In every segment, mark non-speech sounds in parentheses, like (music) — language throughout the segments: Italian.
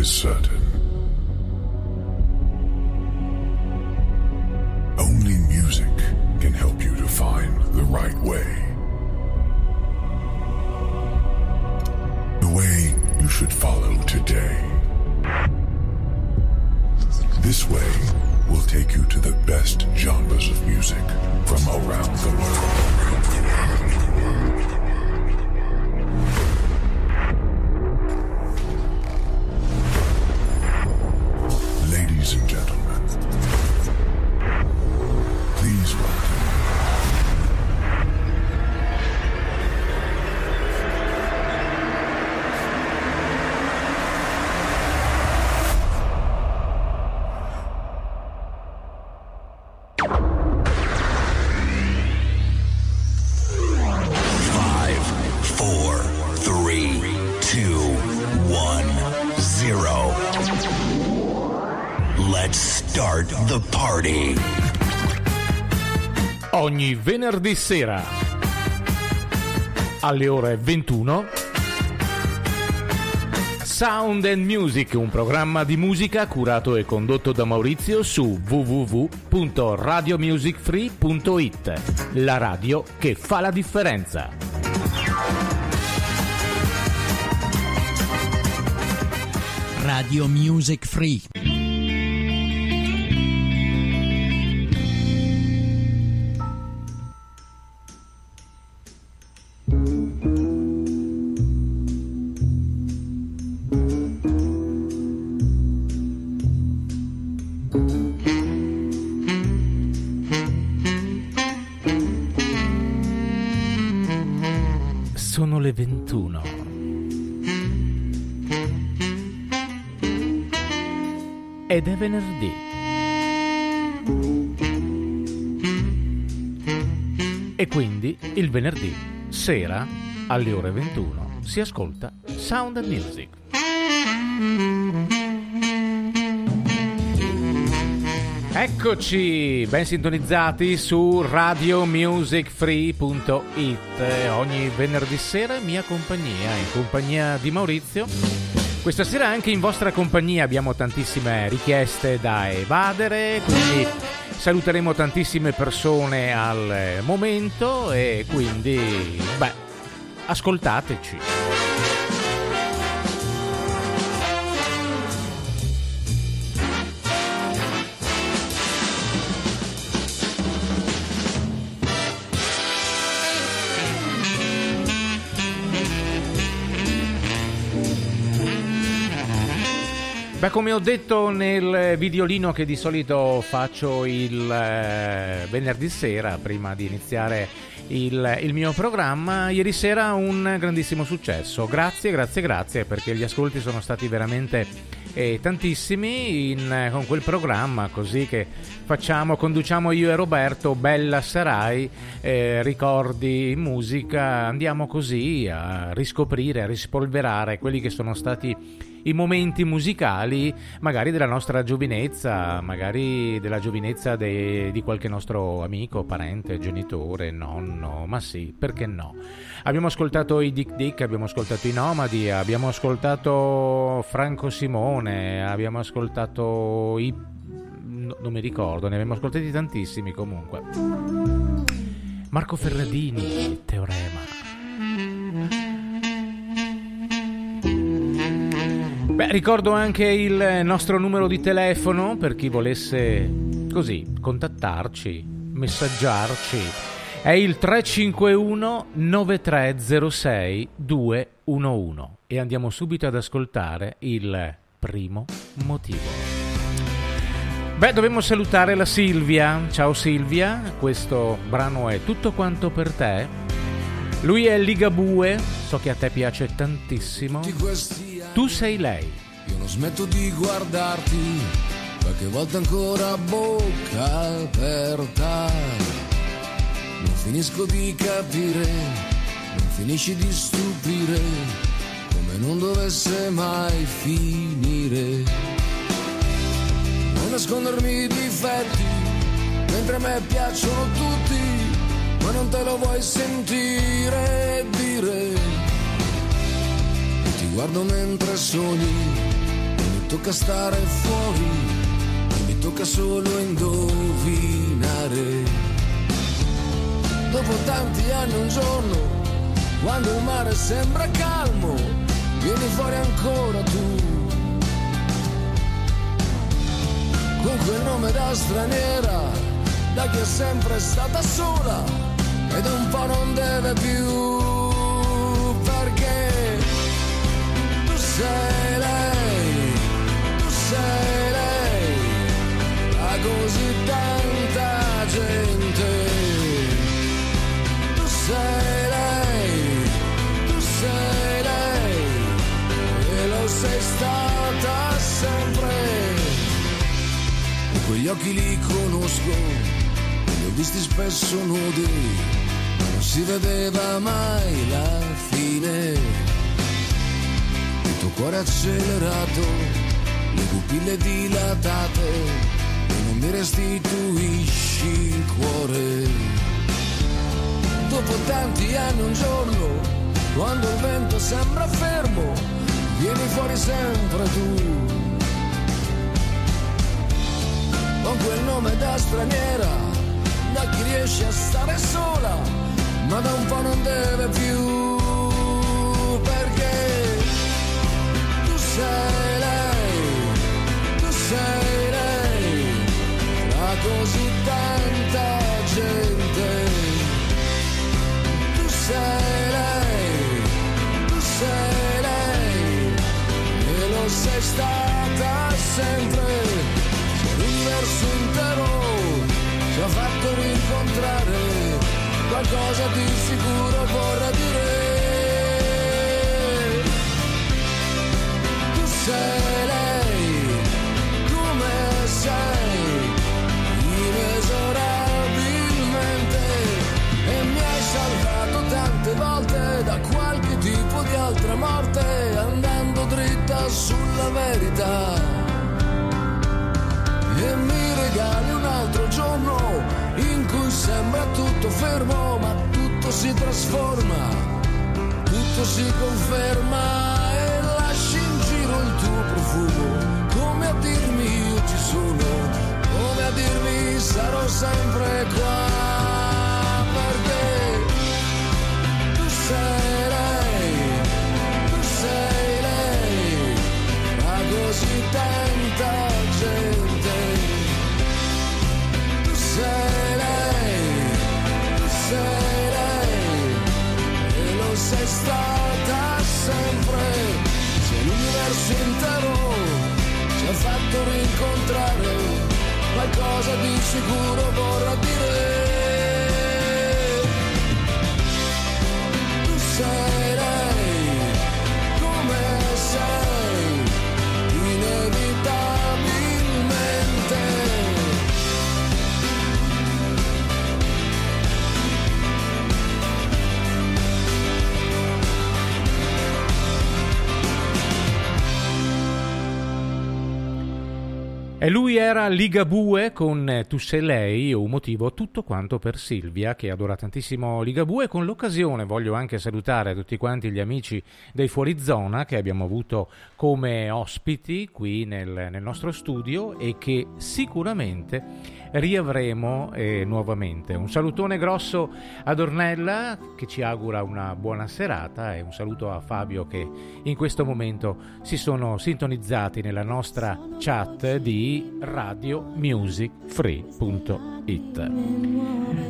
is certain. Venerdì sera alle ore 21 Sound and Music, un programma di musica curato e condotto da Maurizio su www.radiomusicfree.it. La radio che fa la differenza. Radio Music Free. Venerdì. E quindi il venerdì sera alle ore 21 si ascolta Sound and Music. Eccoci, ben sintonizzati su radiomusicfree.it. Ogni venerdì sera in mia compagnia, in compagnia di Maurizio. Questa sera anche in vostra compagnia abbiamo tantissime richieste da evadere, quindi saluteremo tantissime persone al momento e quindi, beh, ascoltateci. Beh, come ho detto nel videolino che di solito faccio il eh, venerdì sera, prima di iniziare il, il mio programma, ieri sera un grandissimo successo. Grazie, grazie, grazie, perché gli ascolti sono stati veramente eh, tantissimi in- con quel programma, così che facciamo, conduciamo io e Roberto, Bella Sarai, eh, ricordi, musica, andiamo così a riscoprire, a rispolverare quelli che sono stati i momenti musicali magari della nostra giovinezza, magari della giovinezza de- di qualche nostro amico, parente, genitore, nonno, ma sì, perché no? Abbiamo ascoltato i Dick Dick, abbiamo ascoltato i Nomadi, abbiamo ascoltato Franco Simone, abbiamo ascoltato i... no- non mi ricordo, ne abbiamo ascoltati tantissimi comunque. Marco Ferradini, Teorema. Beh, ricordo anche il nostro numero di telefono per chi volesse così contattarci, messaggiarci. È il 351 9306 211 e andiamo subito ad ascoltare il primo motivo. Beh, dobbiamo salutare la Silvia. Ciao Silvia, questo brano è tutto quanto per te. Lui è Ligabue, so che a te piace tantissimo. Di questi Tu sei lei. Io non smetto di guardarti, qualche volta ancora a bocca aperta. Non finisco di capire, non finisci di stupire, come non dovesse mai finire. Non nascondermi i difetti, mentre a me piacciono tutti, ma non te lo vuoi sentire dire. Guardo mentre sogni, tocca stare fuori, mi tocca solo indovinare. Dopo tanti anni un giorno, quando il mare sembra calmo, vieni fuori ancora tu. Con quel nome da straniera, da chi è sempre stata sola ed un po' non deve più. Sei lei, tu sei lei, a così tanta gente. Tu sei lei, tu sei lei, e lo sei stata sempre. E quegli occhi li conosco, li ho visti spesso nudi, non si vedeva mai la cuore accelerato, le pupille dilatate e non mi restituisci il cuore. Dopo tanti anni un giorno, quando il vento sembra fermo, vieni fuori sempre tu. Con quel nome da straniera, da chi riesce a stare sola, ma da un po' non deve più. Sei lei, tu sei lei, tra così tanta gente. Tu sei lei, tu sei lei, e lo sei stata sempre. Se l'universo intero ci ha fatto rincontrare, qualcosa di sicuro vorrà dire. Come sei, inesorabilmente, e mi hai salvato tante volte da qualche tipo di altra morte, andando dritta sulla verità. E mi regali un altro giorno in cui sembra tutto fermo, ma tutto si trasforma, tutto si conferma profumo, come a dirmi io ci sono, come a dirmi sarò sempre qua, qualcosa di sicuro vorrà dire. E lui era Ligabue con eh, Tu sei lei, un motivo tutto quanto per Silvia che adora tantissimo Ligabue. Con l'occasione voglio anche salutare tutti quanti gli amici dei Fuori Zona che abbiamo avuto come ospiti qui nel, nel nostro studio e che sicuramente riavremo eh, nuovamente. Un salutone grosso ad Ornella che ci augura una buona serata e un saluto a Fabio che in questo momento si sono sintonizzati nella nostra chat di radiomusicfree.it.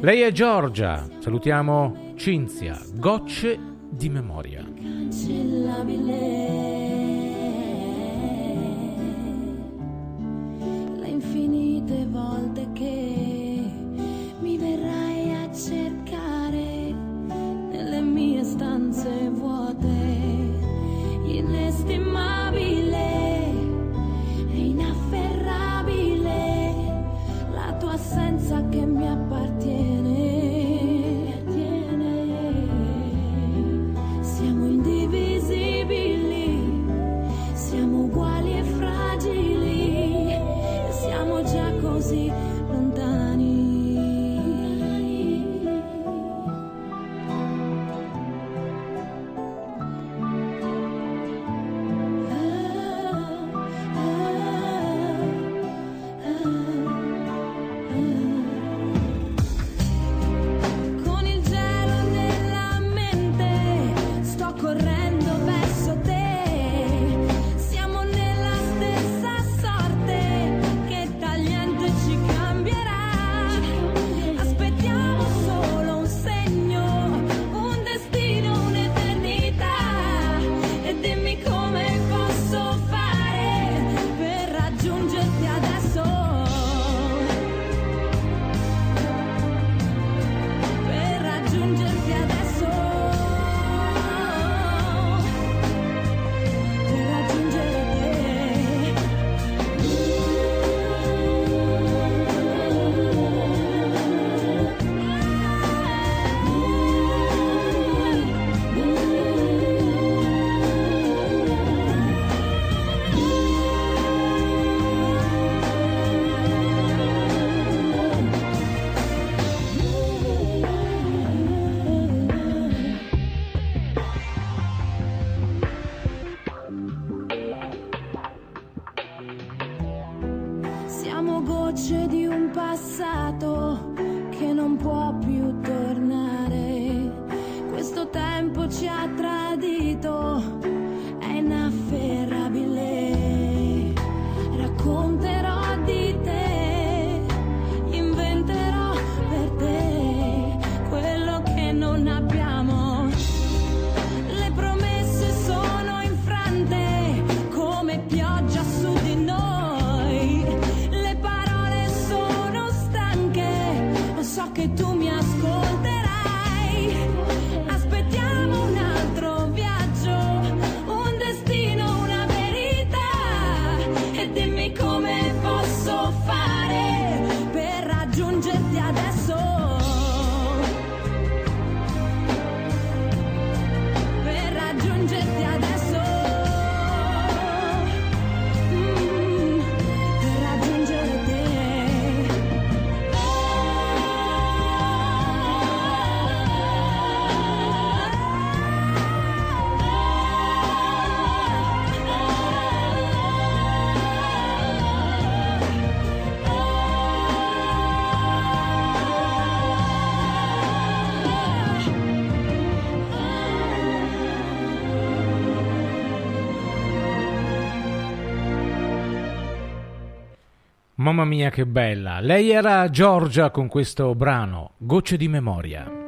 Lei è Giorgia, salutiamo Cinzia, gocce di memoria. le infinite volte che mi verrai a cercare nelle mie stanze vuote, inestimabile inafferrabile la tua assenza che mi appartiene. Mamma mia che bella. Lei era Giorgia con questo brano, Gocce di memoria.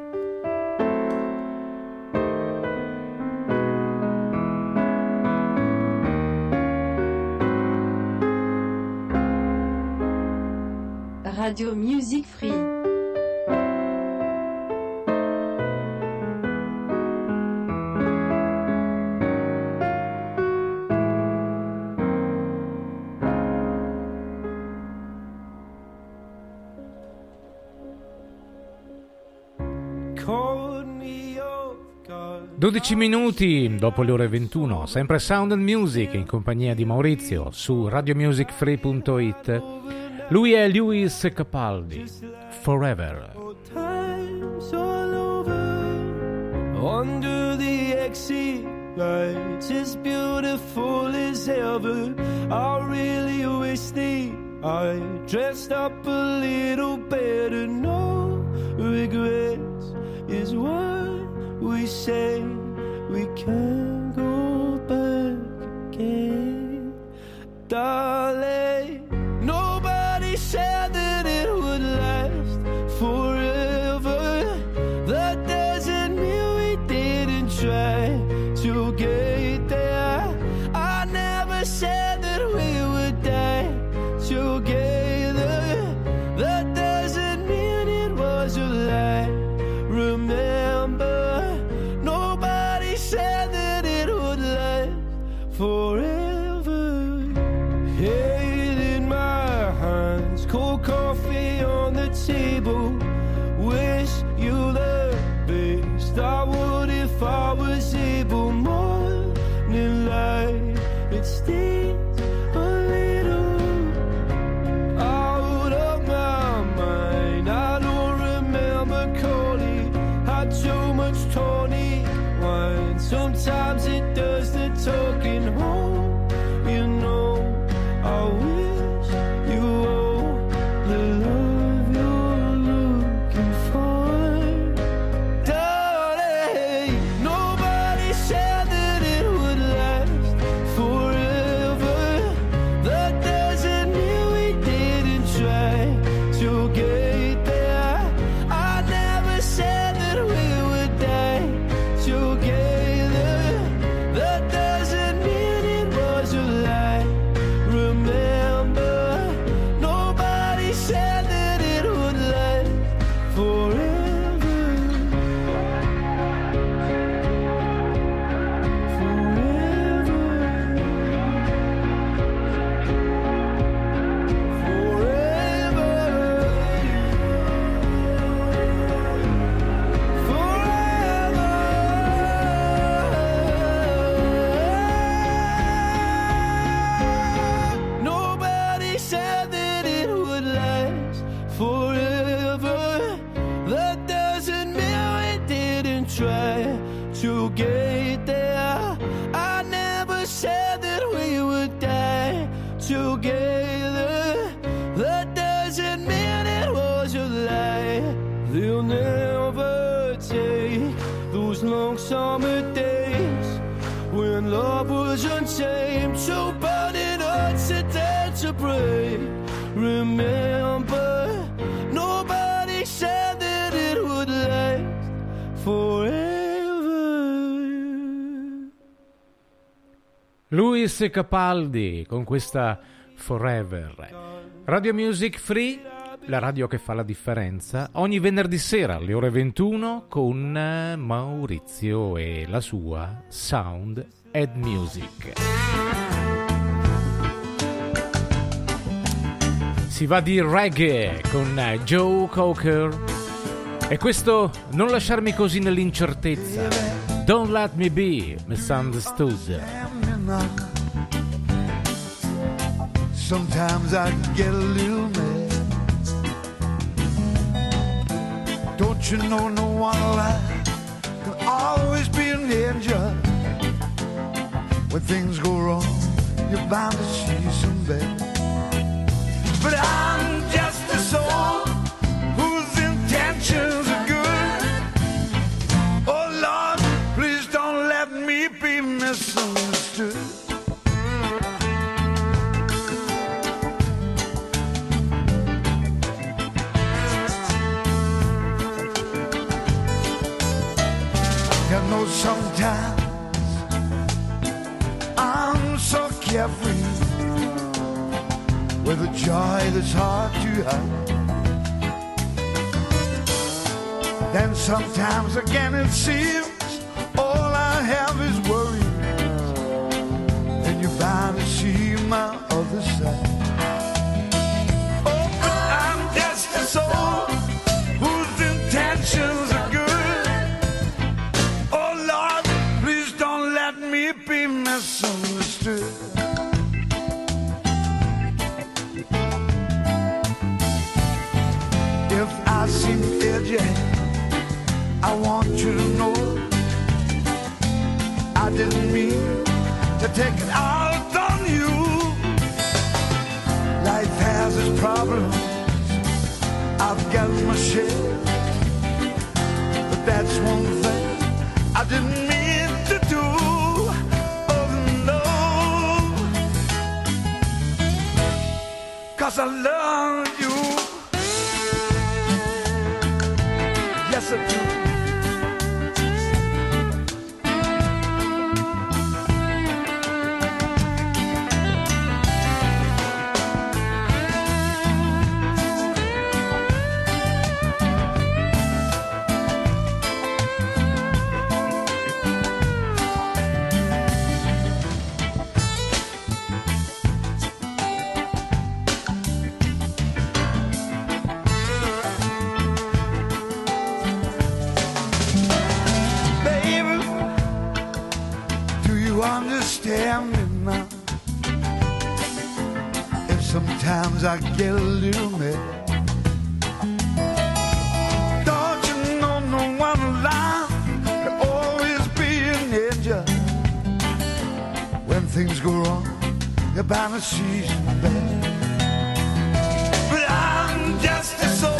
10 minuti dopo le ore 21, sempre Sound and Music in compagnia di Maurizio su radiomusicfree.it. Lui è Lewis Capaldi, Forever. Under the exit lights, as beautiful as ever. I really wish that I dressed up a little better. No regrets is what we say. We can't go back again. Darling nobody said table. Luis Capaldi con questa Forever. Radio Music Free, la radio che fa la differenza, ogni venerdì sera alle ore 21 con Maurizio e la sua Sound and Music. Si va di reggae con Joe Cocker e questo non lasciarmi così nell'incertezza. Don't let me be misunderstood. Sometimes I get a little mad. Don't you know no one alive can always be an angel? When things go wrong, you're bound to see some bad. But I'm just joy that's hard to hide. Then sometimes again it seems all I have is worry. And bound to see my other side. Oh, but I'm just a soul whose intentions share. But that's one thing I didn't mean to do. Oh no. Cause I love sometimes I get a little mad, don't you know no one alive can always be an angel? When things go wrong, you're bound to see some bad. But I'm just a soul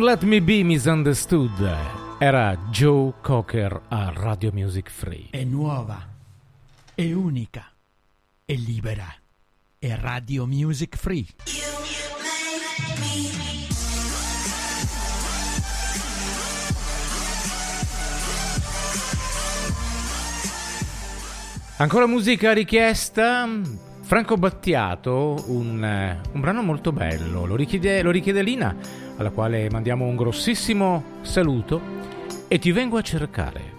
Don't Let Me Be Misunderstood era Joe Cocker a Radio Music Free. È nuova, è unica, è libera. È Radio Music Free. Ancora musica richiesta. Franco Battiato, un, eh, un brano molto bello, lo richiede, lo richiede Lina, alla quale mandiamo un grossissimo saluto e ti vengo a cercare.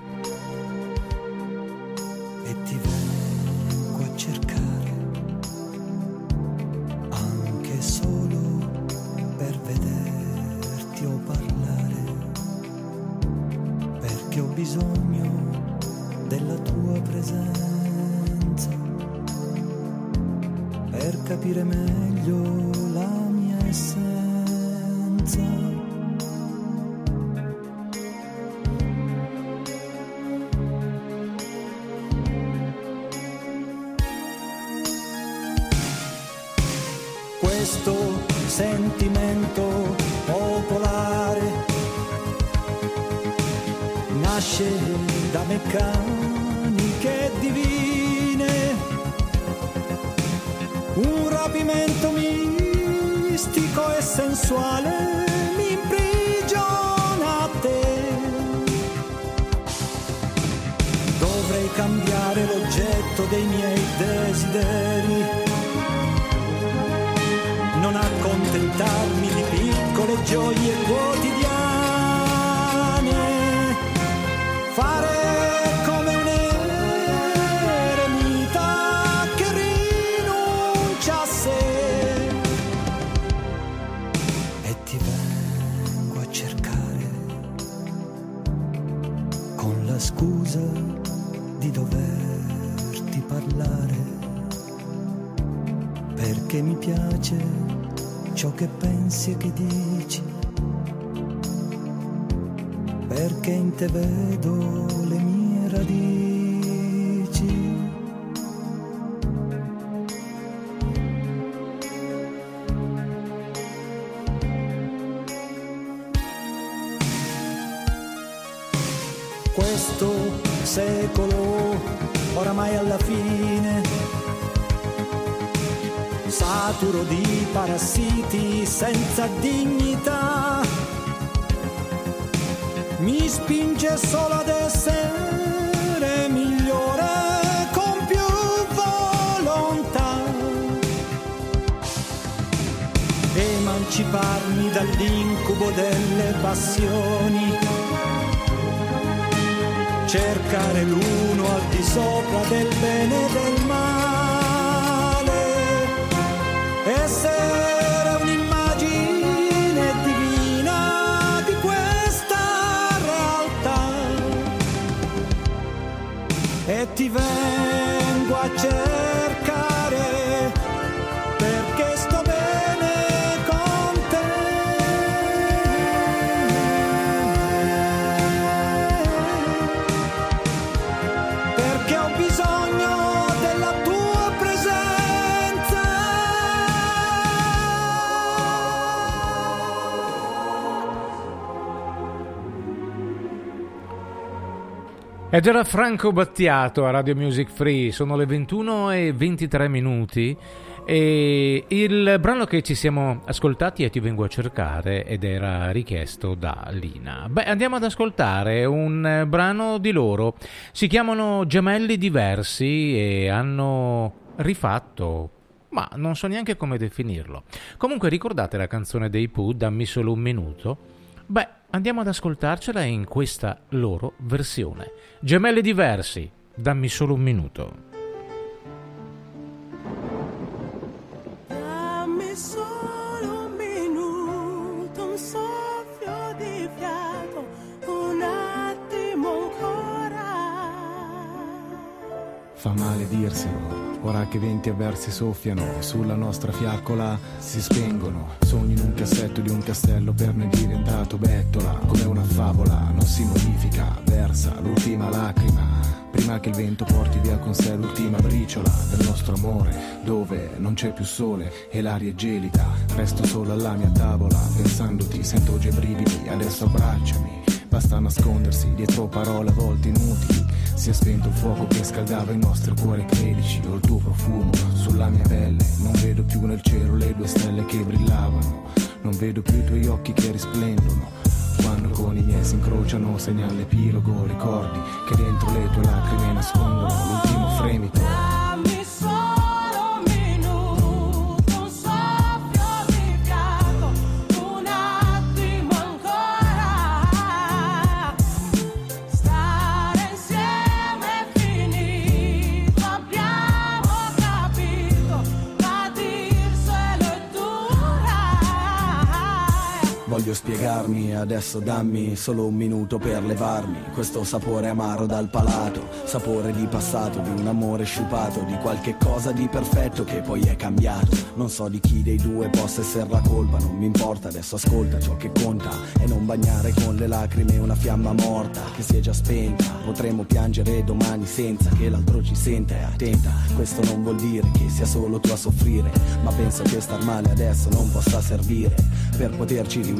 e ti vengo a cercare anche solo per vederti o parlare perché ho bisogno della tua presenza per capire meglio nasce da meccaniche divine, un rapimento mistico e sensuale mi imprigiona a te. Dovrei cambiare l'oggetto dei miei desideri non accontentarmi di piccole gioie quotidiane, fare come un eremita che rinuncia a sé e ti vengo a cercare con la scusa di doverti parlare perché mi piace ciò che pensi e che dici, perché in te vedo le mie radici. Questo secolo oramai alla fine saturo di parassiti senza dignità dall'incubo delle passioni. Cercare l'uno al di sopra del bene e del male, Ed era Franco Battiato a Radio Music Free, sono le 21 e 23 minuti e il brano che ci siamo ascoltati è Ti vengo a cercare ed era richiesto da Lina. Beh, andiamo ad ascoltare un brano di loro, si chiamano Gemelli Diversi e hanno rifatto ma non so neanche come definirlo. Comunque ricordate la canzone dei Pooh, Dammi solo un minuto? Beh, andiamo ad ascoltarcela in questa loro versione. Gemelli diversi, dammi solo un minuto. Dammi solo un minuto, un soffio di fiato, un attimo ancora. Fa male dirselo, ora che venti avversi soffiano, sulla nostra fiaccola si spengono. Sogni in un cassetto di un castello per noi diventato bettola, come una favola, non si modifica, versa l'ultima lacrima. Prima che il vento porti via con sé l'ultima briciola del nostro amore, dove non c'è più sole e l'aria è gelida. Resto solo alla mia tavola, pensandoti, sento già i brividi, adesso abbracciami. Basta nascondersi dietro parole a volte inutili. Si è spento il fuoco che scaldava il nostro cuore, credici. Ho il tuo profumo sulla mia pelle. Non vedo più nel cielo le due stelle che brillavano. Non vedo più i tuoi occhi che risplendono. Quando con i miei si incrociano, segna l'epilogo. Ricordi che dentro le tue lacrime nascondono l'ultimo fremito. Voglio spiegarmi, adesso dammi solo un minuto per levarmi questo sapore amaro dal palato, sapore di passato, di un amore sciupato, di qualche cosa di perfetto che poi è cambiato. Non so di chi dei due possa essere la colpa, non mi importa, adesso ascolta ciò che conta e non bagnare con le lacrime una fiamma morta che si è già spenta. Potremmo piangere domani senza che l'altro ci senta e attenta. Questo non vuol dire che sia solo tu a soffrire, ma penso che star male adesso non possa servire per poterci riunire.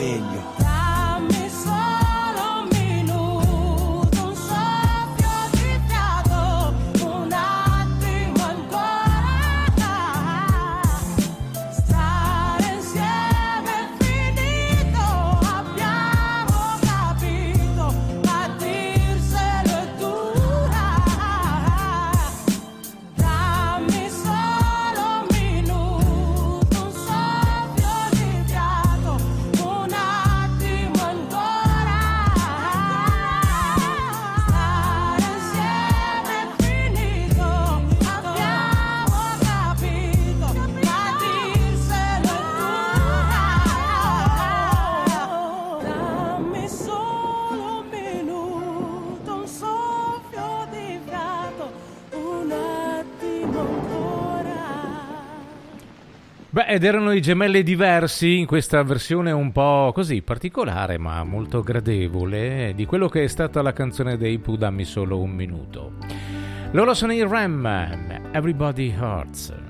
Ora ed erano i gemelli diversi in questa versione un po' così particolare ma molto gradevole di quello che è stata la canzone dei Pooh Dammi solo un minuto. Loro sono i Ram, Everybody Hurts.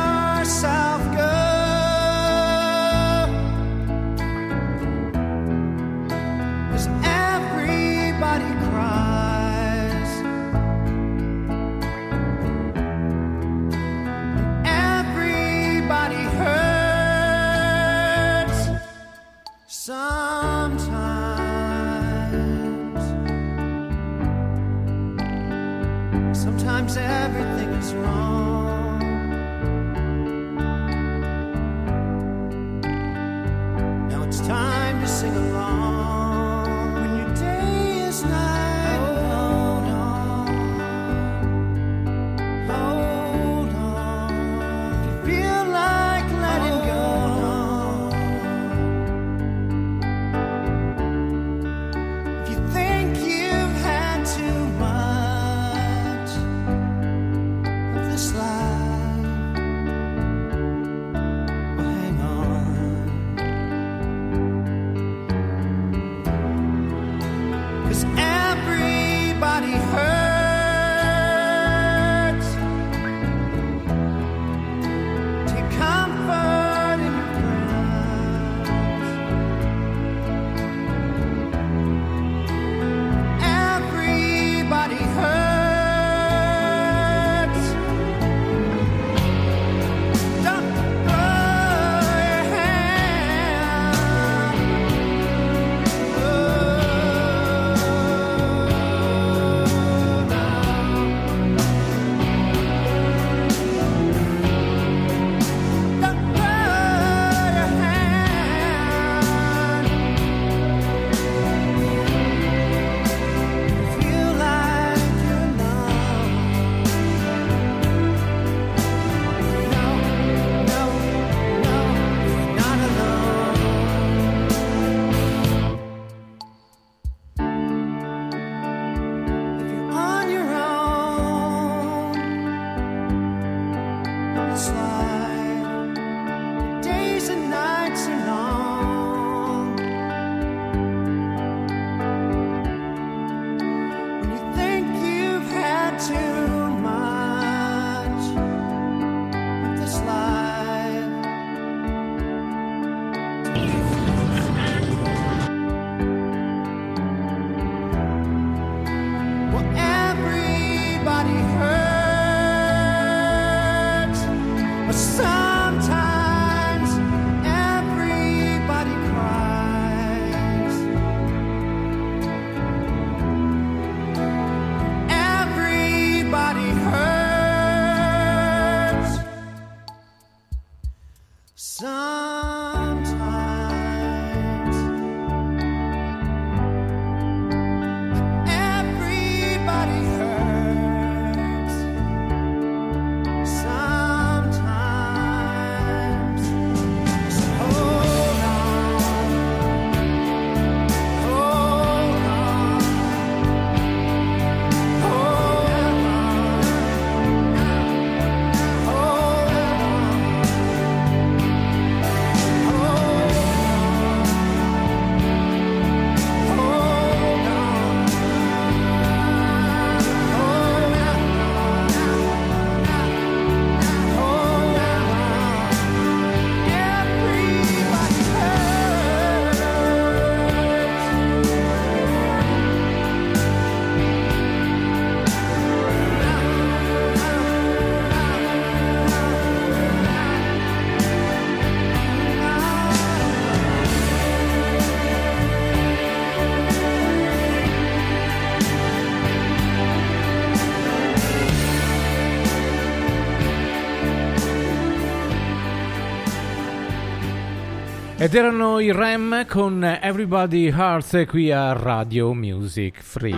Ed erano i Rem con Everybody Hearts qui a Radio Music Free.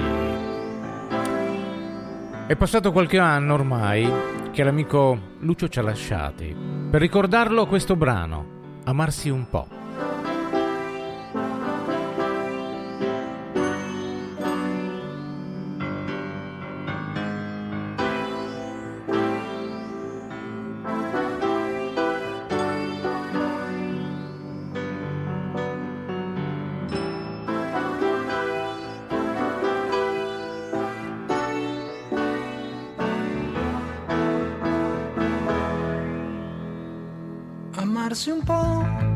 È passato qualche anno ormai che l'amico Lucio ci ha lasciati. Per ricordarlo questo brano, Amarsi un po'. comerse un poco.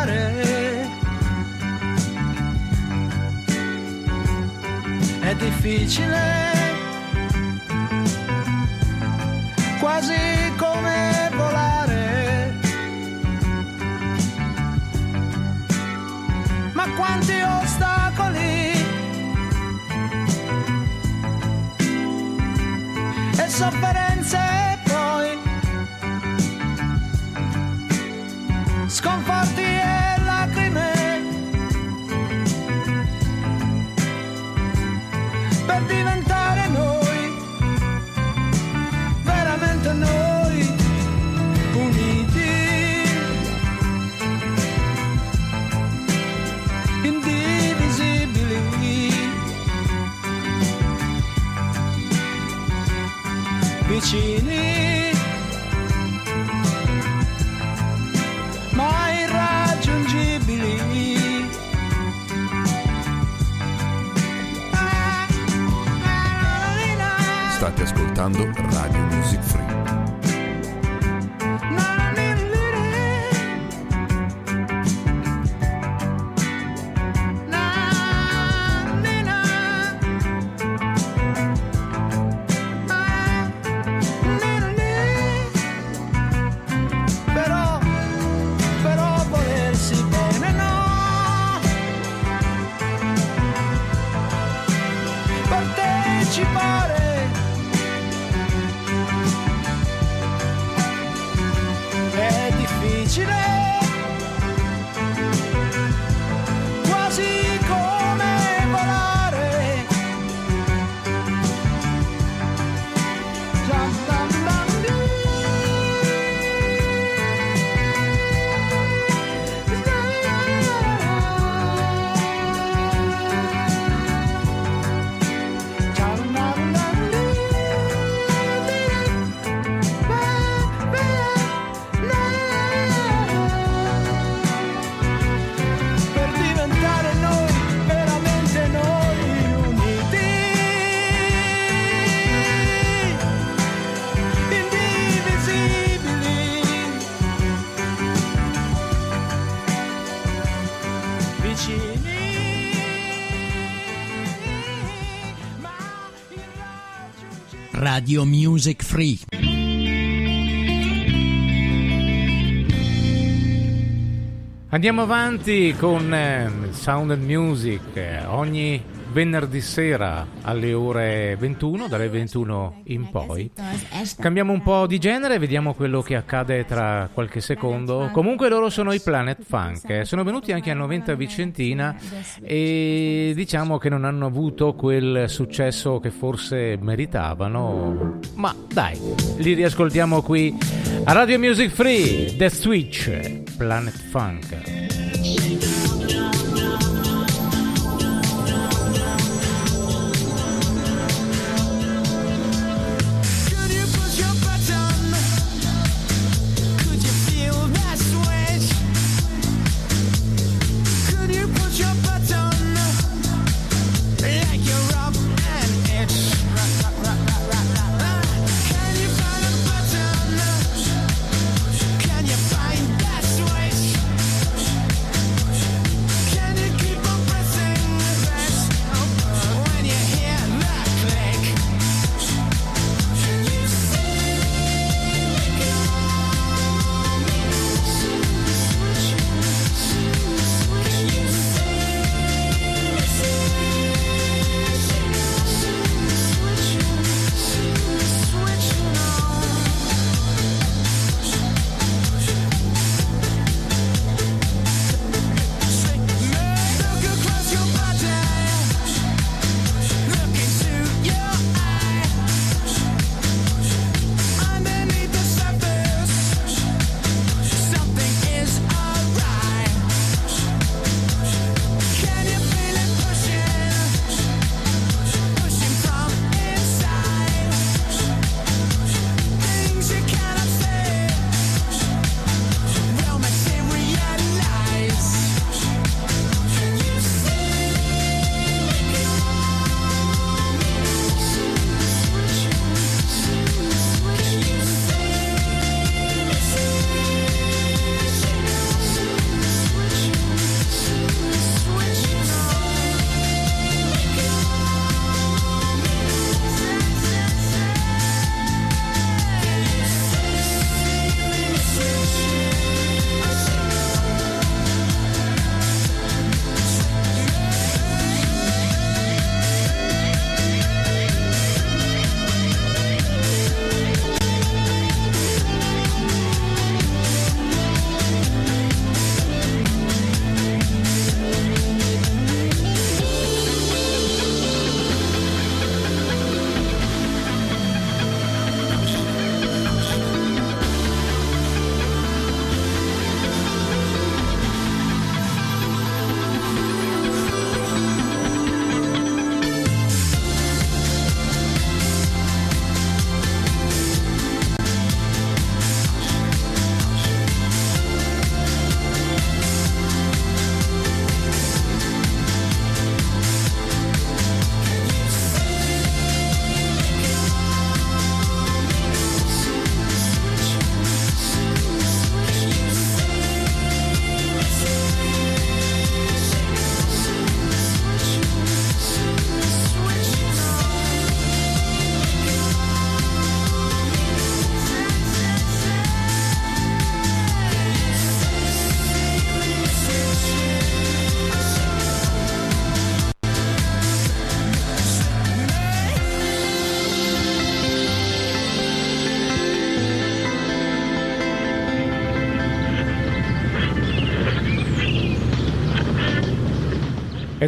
fare. È difficile even Radio Music Free. Andiamo avanti con eh, Sound and Music eh, ogni venerdì sera alle ore 21, dalle 21 in poi. Cambiamo un po' di genere, vediamo quello che accade tra qualche secondo. Comunque loro sono i Planet Funk, eh. sono venuti anche a 90 Vicentina e diciamo che non hanno avuto quel successo che forse meritavano, ma dai, li riascoltiamo qui a Radio Music Free, The Switch, Planet Funk.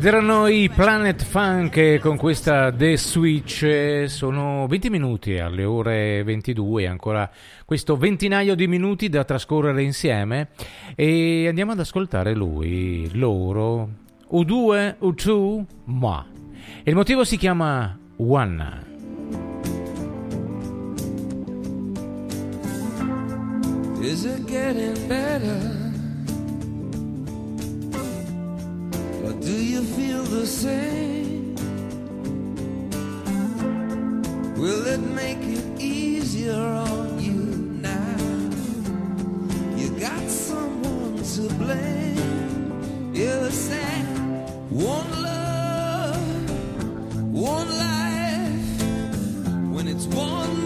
Ed erano i Planet Funk con questa The Switch, sono 20 minuti alle ore 22, ancora questo ventinaio di minuti da trascorrere insieme e andiamo ad ascoltare lui, loro, U2, U2, ma. Il motivo si chiama One. Is it getting better? Do you feel the same? Will it make it easier on you now? You got someone to blame. You said one love, one life. When it's one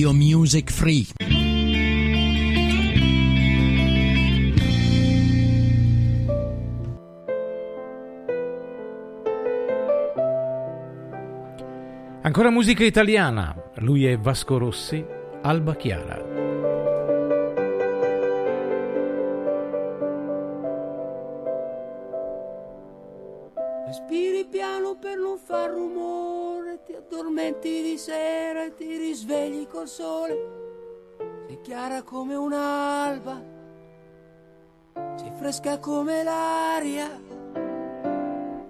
Radio Music Free. Ancora musica italiana, lui è Vasco Rossi, Alba Chiara. fresca come l'aria.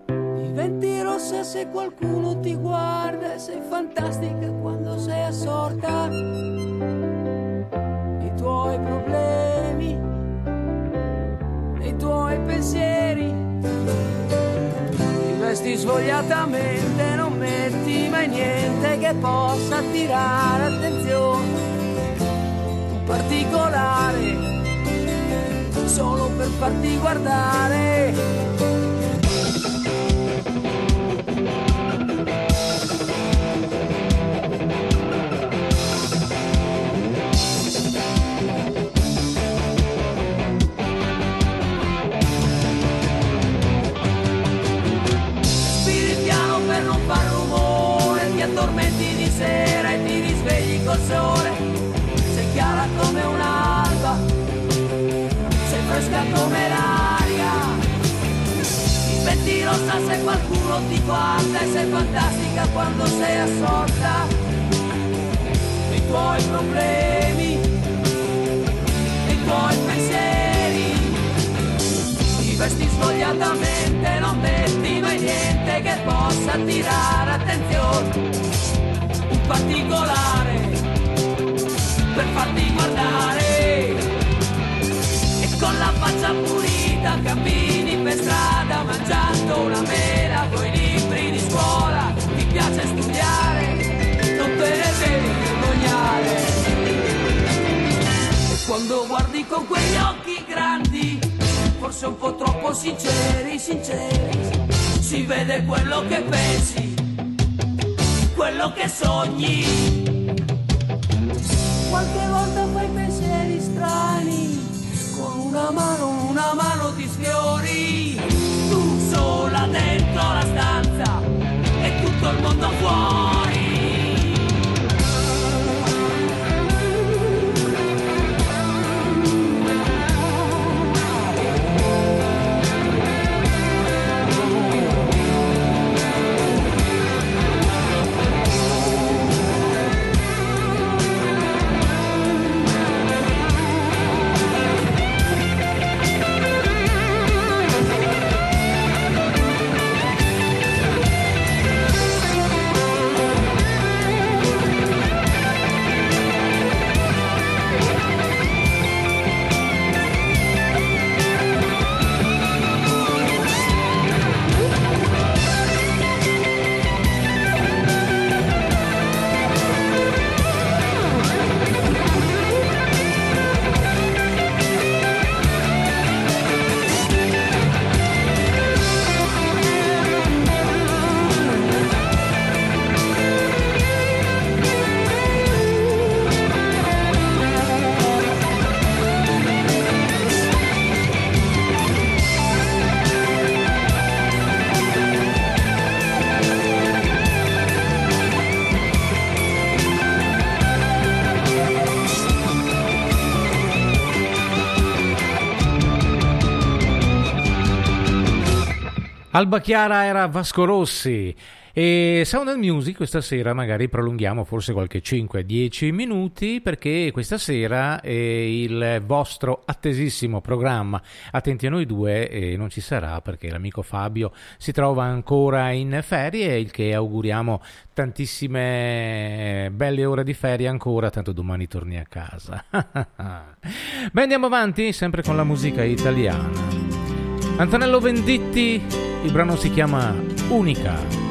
Diventi rossa se qualcuno ti guarda, sei fantastica quando sei assorta. I tuoi problemi, nei tuoi pensieri. Ti vesti svogliatamente, non metti mai niente che possa attirare attenzione. Un particolare solo per farti guardare. Spiritiano per non far rumore, ti addormenti di sera e ti risvegli col sole. come l'aria. Ti Metti rossa se qualcuno ti guarda e sei fantastica quando sei assorta dei tuoi problemi, dei tuoi pensieri. Ti vesti svogliatamente, non metti mai niente che possa attirare attenzione. Un particolare per farti guardare faccia pulita, cammini per strada mangiando una mela con i libri di scuola, ti piace studiare, non te ne devi vergognare. E quando guardi con quegli occhi grandi, forse un po' troppo sinceri, sinceri, si vede quello che pensi, quello che sogni. Qualche volta fai pensieri strani una mano, una mano ti sfiori. Tu sola dentro la stanza e tutto il mondo fuori. Alba Chiara era Vasco Rossi e Sound and Music questa sera magari prolunghiamo forse qualche 5-10 minuti perché questa sera è il vostro attesissimo programma Attenti a noi due e non ci sarà perché l'amico Fabio si trova ancora in ferie il che auguriamo tantissime belle ore di ferie ancora tanto domani torni a casa. (laughs) Beh andiamo avanti sempre con la musica italiana. Antonello Venditti, il brano si chiama Unica.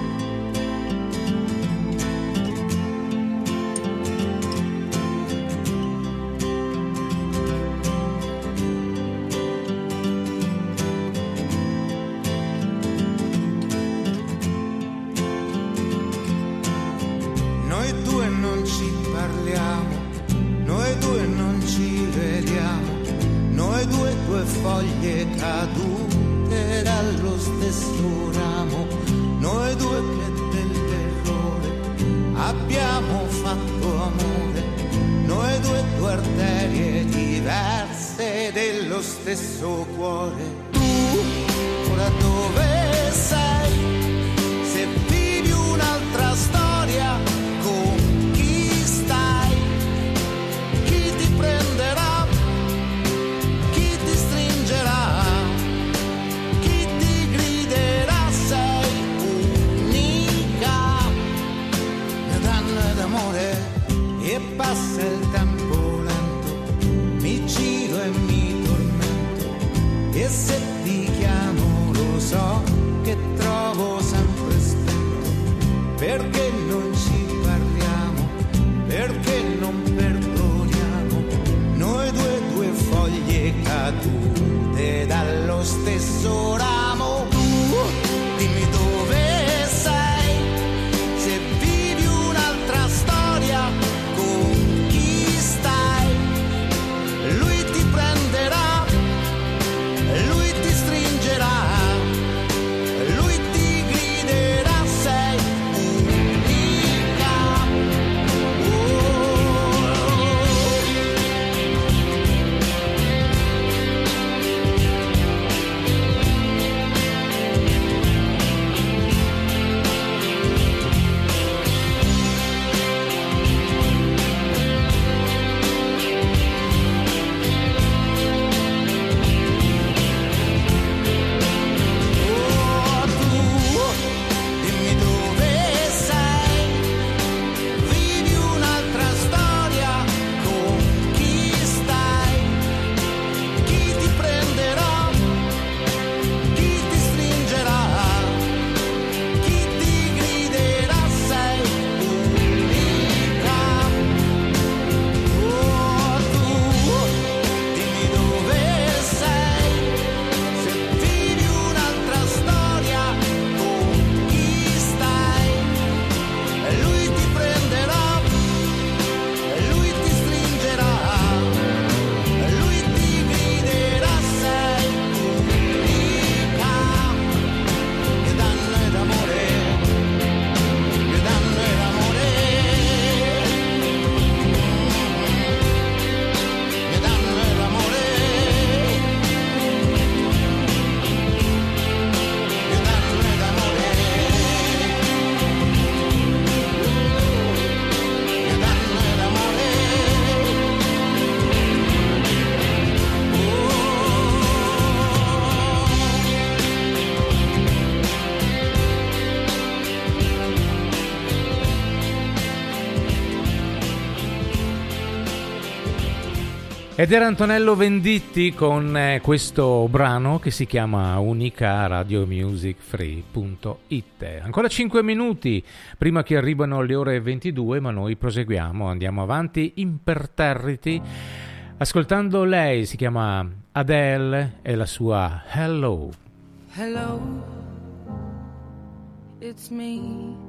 Ed era Antonello Venditti con eh, questo brano che si chiama Unica Radio Music Free.it. Ancora 5 minuti prima che arrivano le ore 22, ma noi proseguiamo, andiamo avanti imperterriti. Ascoltando lei, si chiama Adele e la sua Hello. Hello, it's me.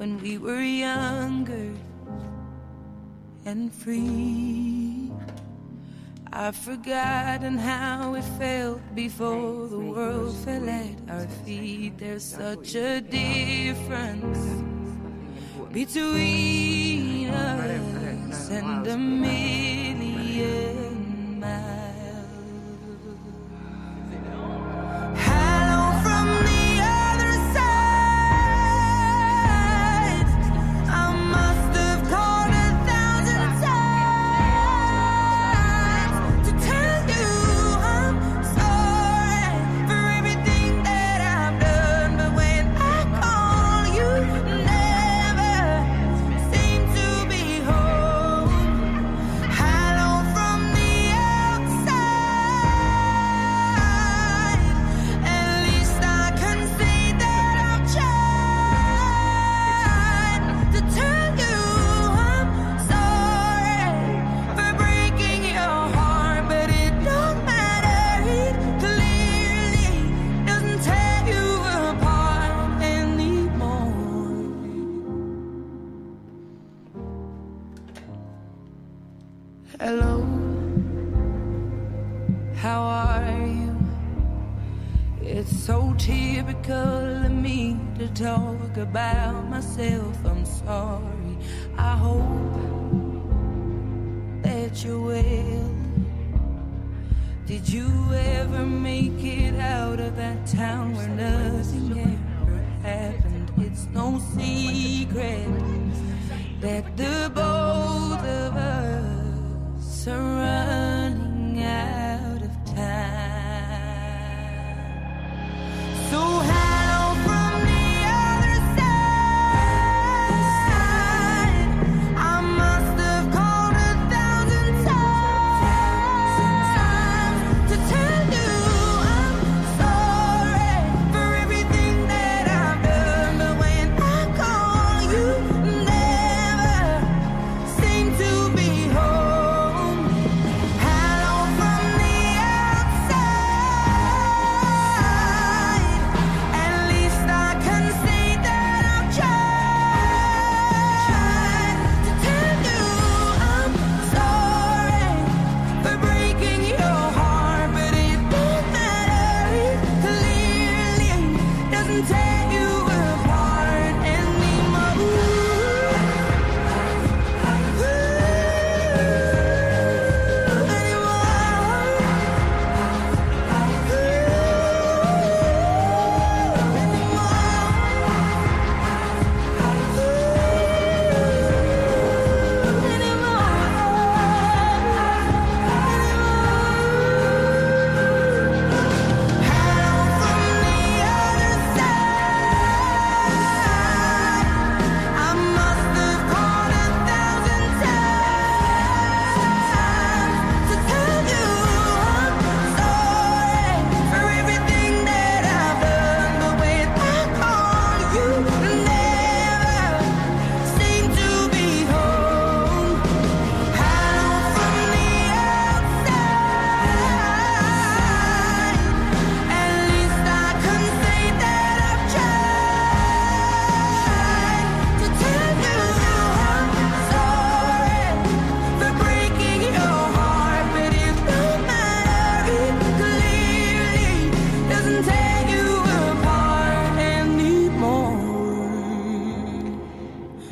when we were younger and free. I've forgotten how it felt before the world fell at our feet. There's such a difference between us and a million miles.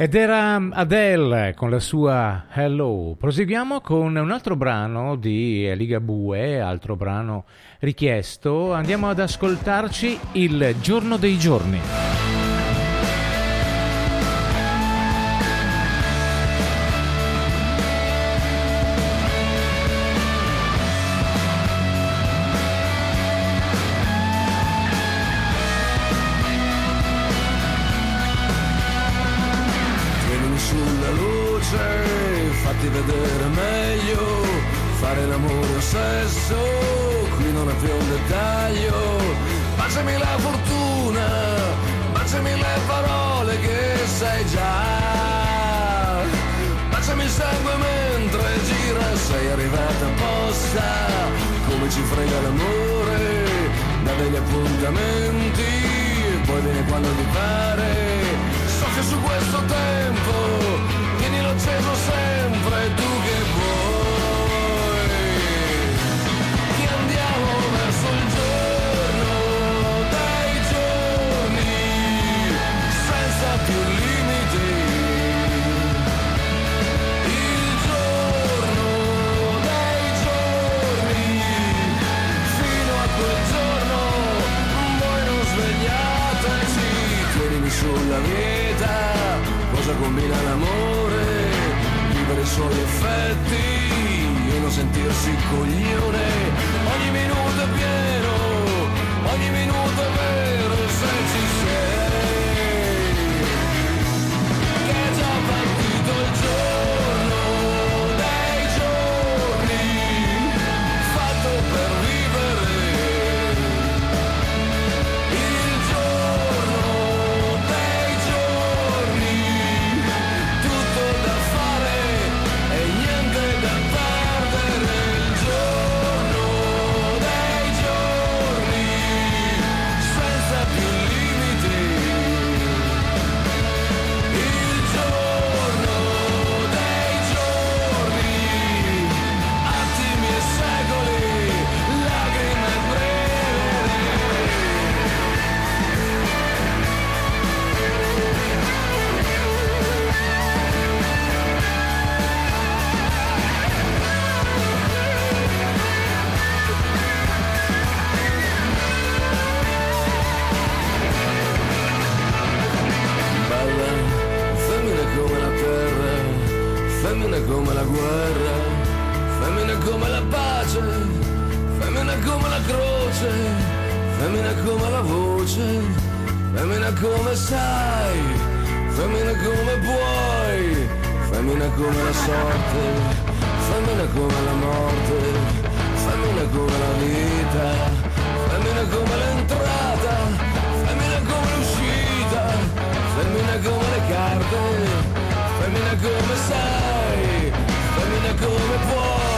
Ed era Adele con la sua Hello. Proseguiamo con un altro brano di Ligabue, altro brano richiesto. Andiamo ad ascoltarci Il giorno dei giorni. Fatti vedere meglio, fare l'amore o sesso, qui non è più un dettaglio, baciami la fortuna, baciami le parole che sai già, baciami il sangue mentre gira, sei arrivata apposta, come ci frega l'amore, da degli appuntamenti, poi viene quando ti pare. Soffia su questo tempo, acceso sempre, tu che vuoi. Che andiamo verso il giorno dei giorni, senza più limiti. Il giorno dei giorni, fino a quel giorno, voi non svegliateci, tienimi sulla vita, cosa combina l'amore, vivere i suoi effetti e non sentirsi coglione, ogni minuto è pieno, ogni minuto è vero se ci sei, che è già partito il giorno femmine come la guerra, femmine come la pace, femmine come la croce, femmine come la voce, femmine come sai, femmine come puoi, femmine come la sorte, femmine come la morte, femmine come la vita, femmine come l'entrata, femmine come l'uscita, femmine come le carte, femmine come sai, femmine come puoi,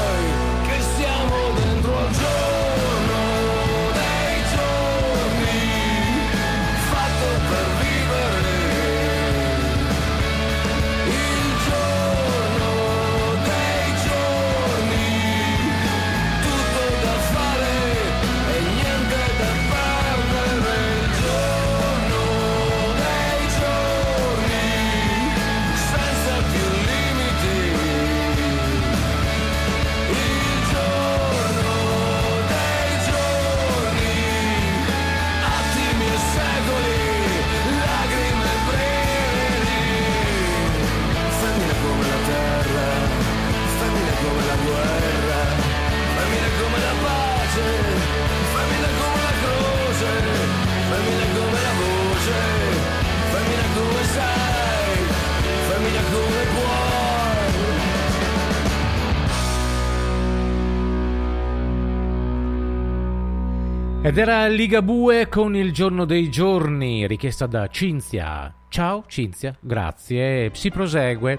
Ed era Ligabue con il giorno dei giorni, richiesta da Cinzia. Ciao Cinzia, grazie. Si prosegue.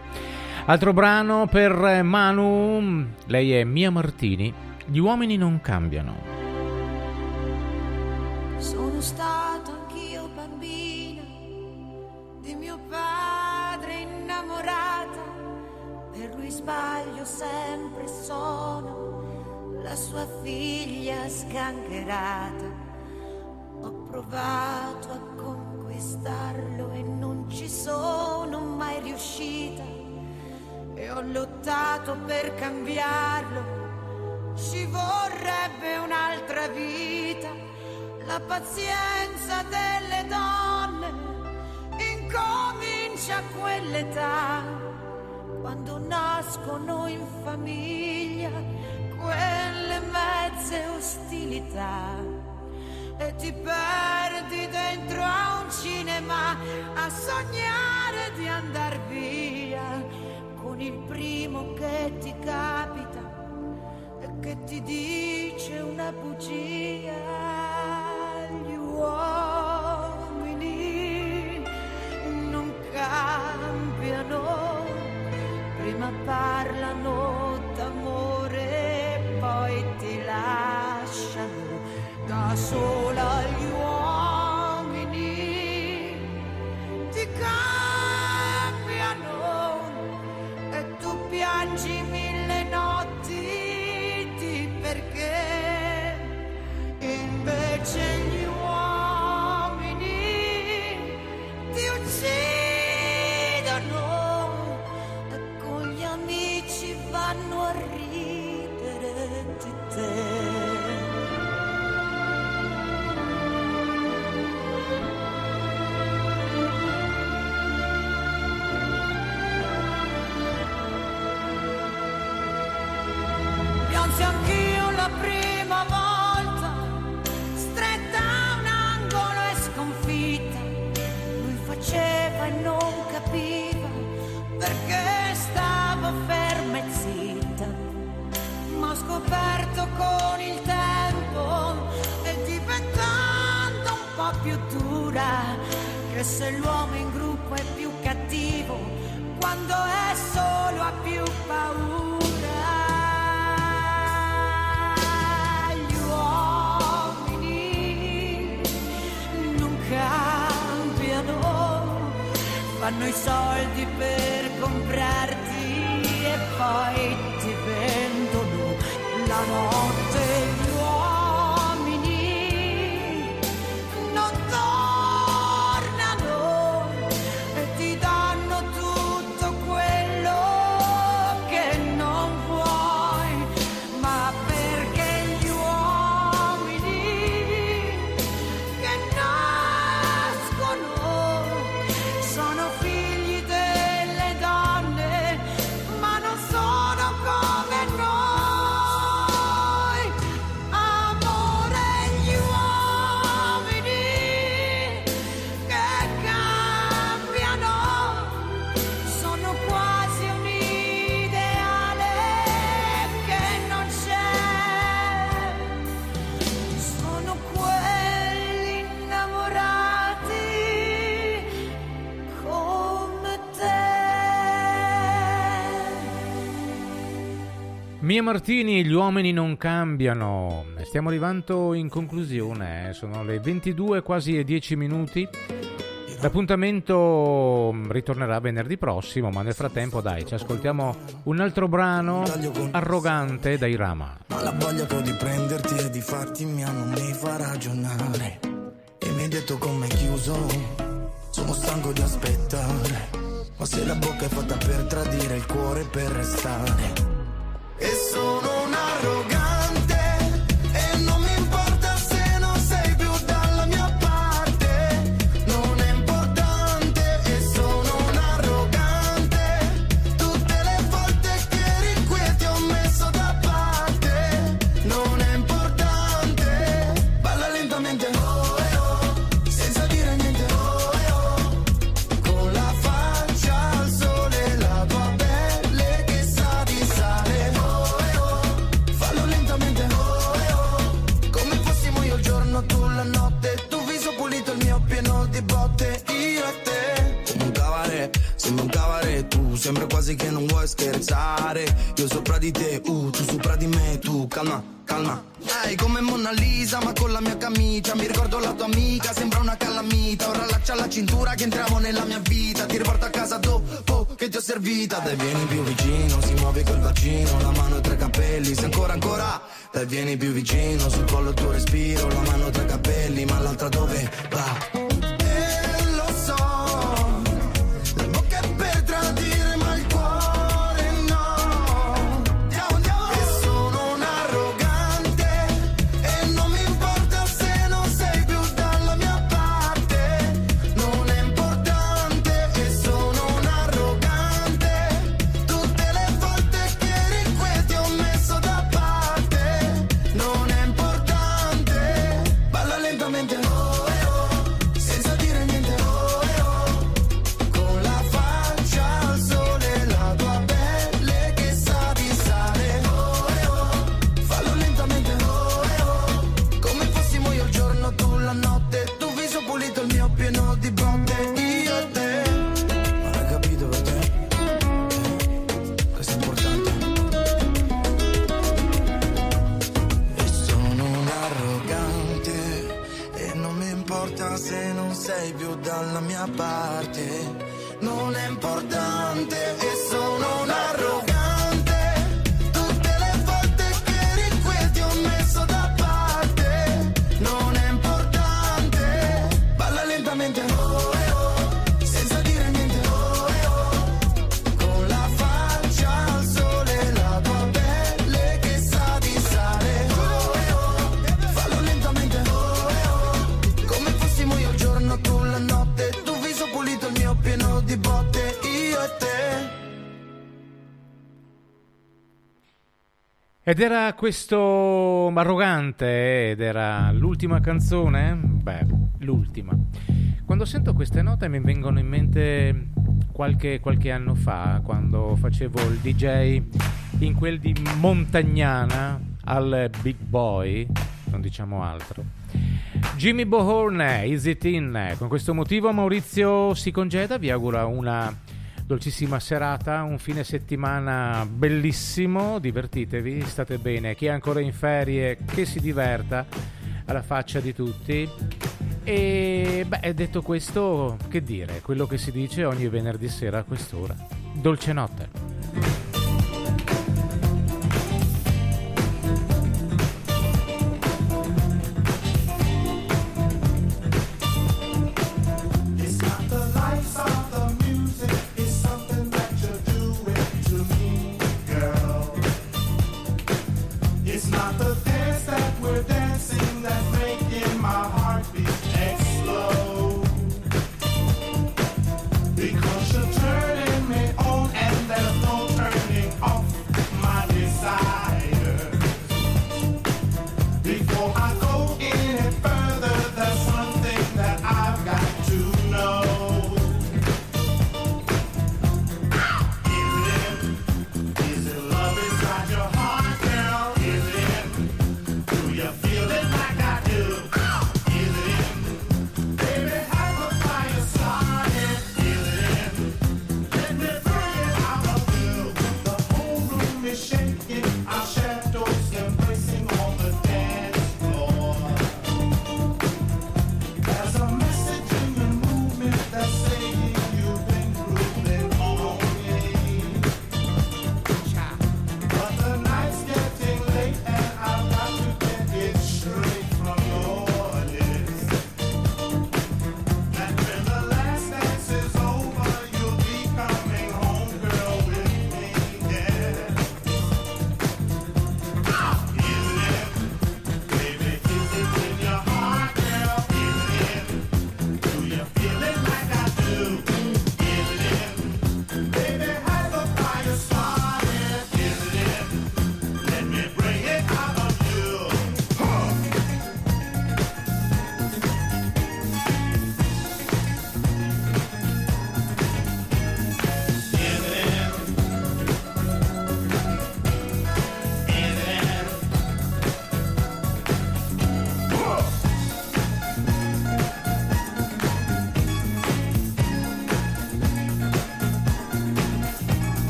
Altro brano per Manu, lei è Mia Martini. Gli uomini non cambiano. Sono stato anch'io bambina di mio padre innamorata, per lui sbaglio sempre sono la sua figlia sgangherata. Ho provato a conquistarlo e non ci sono mai riuscita e ho lottato per cambiarlo. Ci vorrebbe un'altra vita, la pazienza delle donne incomincia a quell'età, quando nascono in famiglia quelle mezze ostilità e ti perdi dentro a un cinema a sognare di andar via con il primo che ti capita e che ti dice una bugia. Gli uomini non cambiano, prima parlano sola più dura che se l'uomo in gruppo è più cattivo quando è solo ha più paura. Gli uomini non cambiano, fanno i soldi per comprarti e poi ti vendono la notte. Mia Martini, gli uomini non cambiano. Stiamo arrivando in conclusione, eh. sono le 22, quasi e 10 minuti. L'appuntamento mm, ritornerà venerdì prossimo, ma nel frattempo dai, ci ascoltiamo un altro brano arrogante dai Rama. Ma la voglia che ho di prenderti e di farti mia non mi fa ragionare. E mi hai detto come chiuso, sono stanco di aspettare. Ma se la bocca è fatta per tradire, il cuore per restare. E sono un arrogante. Sembra quasi che non vuoi scherzare. Io sopra di te, uh, tu sopra di me. Tu calma, calma. Lei come Mona Lisa, ma con la mia camicia. Mi ricordo la tua amica, sembra una calamita. Ora laccia la cintura che entriamo nella mia vita. Ti riporto a casa dopo che ti ho servita. Dai, vieni più vicino, si muove col bacino. La mano tra i capelli, se ancora, ancora. Dai, vieni più vicino, sul collo il tuo respiro. La mano tra i capelli, ma l'altra dove va? Era questo arrogante ed era l'ultima canzone? Beh, l'ultima. Quando sento queste note mi vengono in mente qualche, qualche anno fa, quando facevo il DJ in quel di Montagnana al Big Boy, non diciamo altro. Jimmy Bohorn, Is It In? Con questo motivo Maurizio si congeda, vi augura una dolcissima serata, un fine settimana bellissimo, divertitevi, state bene, chi è ancora in ferie che si diverta alla faccia di tutti. E beh, detto questo, che dire, quello che si dice ogni venerdì sera a quest'ora. Dolce notte.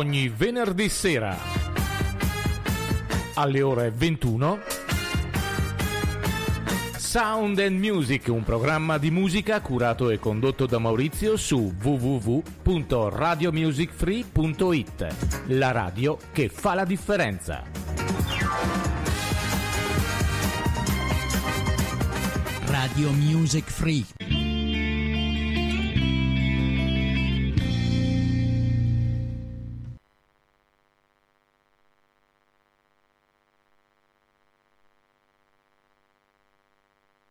Ogni venerdì sera alle ore 21. Sound and Music, un programma di musica curato e condotto da Maurizio su www.radiomusicfree.it, la radio che fa la differenza. Radio Music Free.